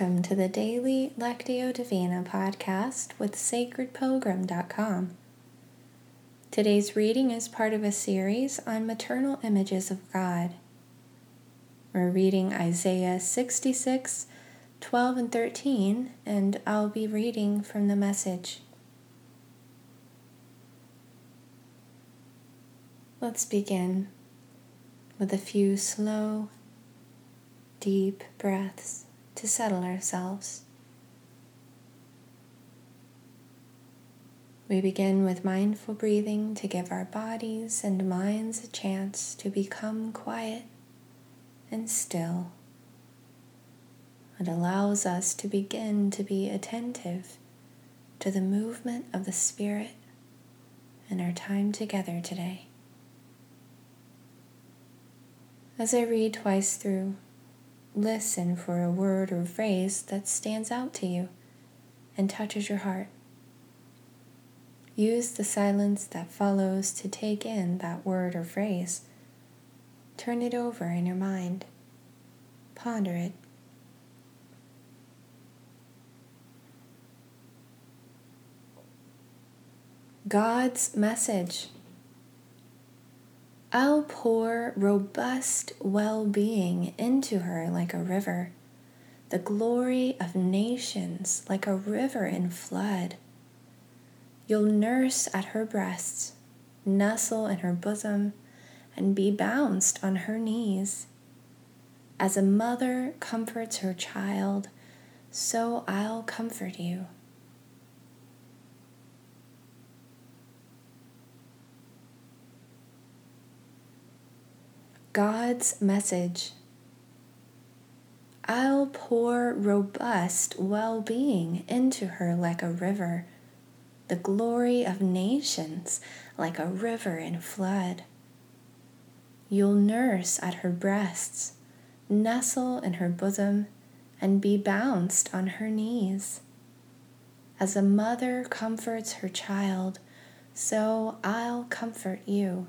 Welcome to the daily Lectio Divina podcast with sacredpilgrim.com. Today's reading is part of a series on maternal images of God. We're reading Isaiah 66, 12, and 13, and I'll be reading from the message. Let's begin with a few slow, deep breaths to settle ourselves. We begin with mindful breathing to give our bodies and minds a chance to become quiet and still. It allows us to begin to be attentive to the movement of the Spirit in our time together today. As I read twice through, Listen for a word or phrase that stands out to you and touches your heart. Use the silence that follows to take in that word or phrase. Turn it over in your mind. Ponder it. God's message. I'll pour robust well being into her like a river, the glory of nations like a river in flood. You'll nurse at her breasts, nestle in her bosom, and be bounced on her knees. As a mother comforts her child, so I'll comfort you. God's message. I'll pour robust well being into her like a river, the glory of nations like a river in flood. You'll nurse at her breasts, nestle in her bosom, and be bounced on her knees. As a mother comforts her child, so I'll comfort you.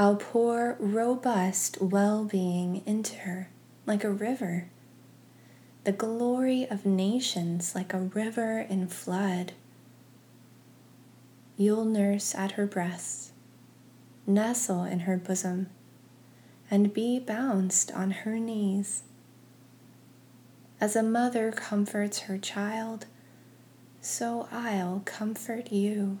I'll pour robust well being into her like a river, the glory of nations like a river in flood. You'll nurse at her breasts, nestle in her bosom, and be bounced on her knees. As a mother comforts her child, so I'll comfort you.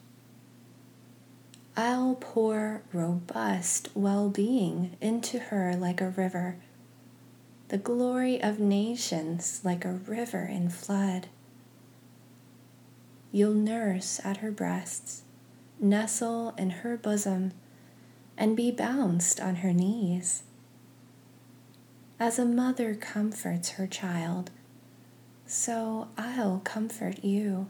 I'll pour robust well being into her like a river, the glory of nations like a river in flood. You'll nurse at her breasts, nestle in her bosom, and be bounced on her knees. As a mother comforts her child, so I'll comfort you.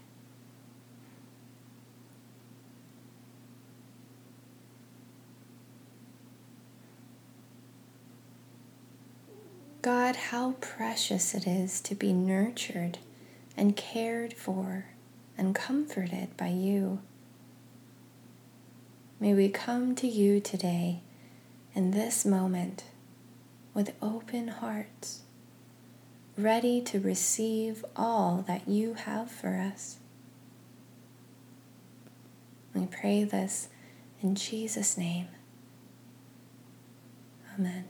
God, how precious it is to be nurtured and cared for and comforted by you. May we come to you today in this moment with open hearts, ready to receive all that you have for us. We pray this in Jesus' name. Amen.